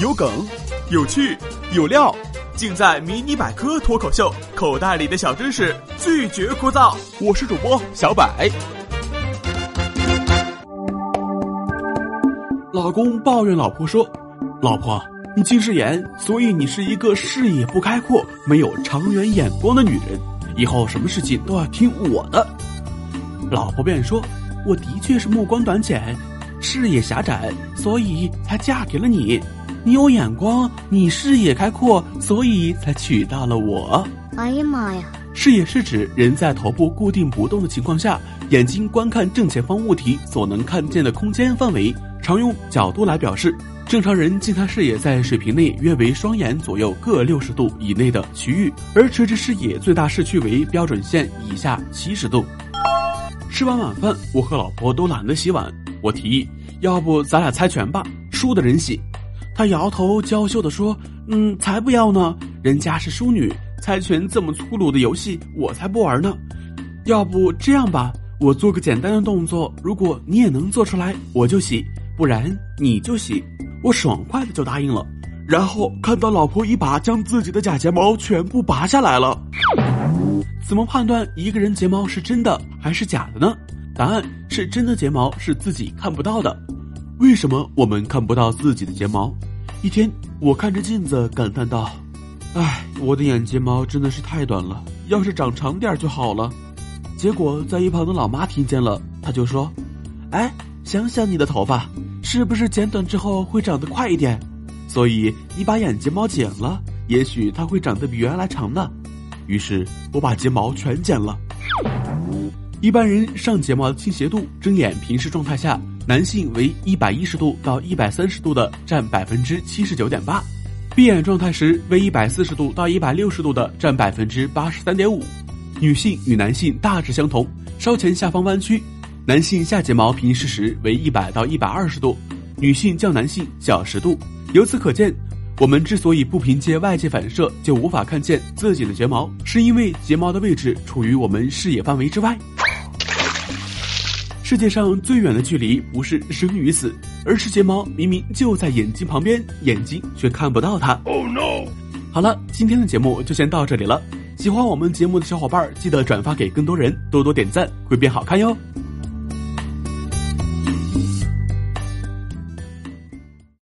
有梗，有趣，有料，尽在《迷你百科脱口秀》，口袋里的小知识拒绝枯燥。我是主播小百。老公抱怨老婆说：“老婆，你近视眼，所以你是一个视野不开阔、没有长远眼光的女人，以后什么事情都要听我的。”老婆便说：“我的确是目光短浅，视野狭窄，所以才嫁给了你。你有眼光，你视野开阔，所以才娶到了我。”哎呀妈呀！视野是指人在头部固定不动的情况下，眼睛观看正前方物体所能看见的空间范围。常用角度来表示，正常人静态视野在水平内约为双眼左右各六十度以内的区域，而垂直视野最大视区为标准线以下七十度。吃完晚饭，我和老婆都懒得洗碗，我提议，要不咱俩猜拳吧，输的人洗。她摇头娇羞地说：“嗯，才不要呢，人家是淑女，猜拳这么粗鲁的游戏，我才不玩呢。要不这样吧，我做个简单的动作，如果你也能做出来，我就洗。”不然你就洗，我爽快的就答应了。然后看到老婆一把将自己的假睫毛全部拔下来了。怎么判断一个人睫毛是真的还是假的呢？答案是真的睫毛是自己看不到的。为什么我们看不到自己的睫毛？一天，我看着镜子感叹道：“唉，我的眼睫毛真的是太短了，要是长长点就好了。”结果在一旁的老妈听见了，她就说：“哎，想想你的头发。”是不是剪短之后会长得快一点？所以你把眼睫毛剪了，也许它会长得比原来长呢。于是我把睫毛全剪了。一般人上睫毛倾斜度，睁眼平视状态下，男性为一百一十度到一百三十度的占百分之七十九点八，闭眼状态时为一百四十度到一百六十度的占百分之八十三点五。女性与男性大致相同，稍前下方弯曲。男性下睫毛平视时为一百到一百二十度，女性较男性小十度。由此可见，我们之所以不凭借外界反射就无法看见自己的睫毛，是因为睫毛的位置处于我们视野范围之外。世界上最远的距离不是生与死，而是睫毛明明就在眼睛旁边，眼睛却看不到它。Oh no！好了，今天的节目就先到这里了。喜欢我们节目的小伙伴，记得转发给更多人，多多点赞会变好看哟。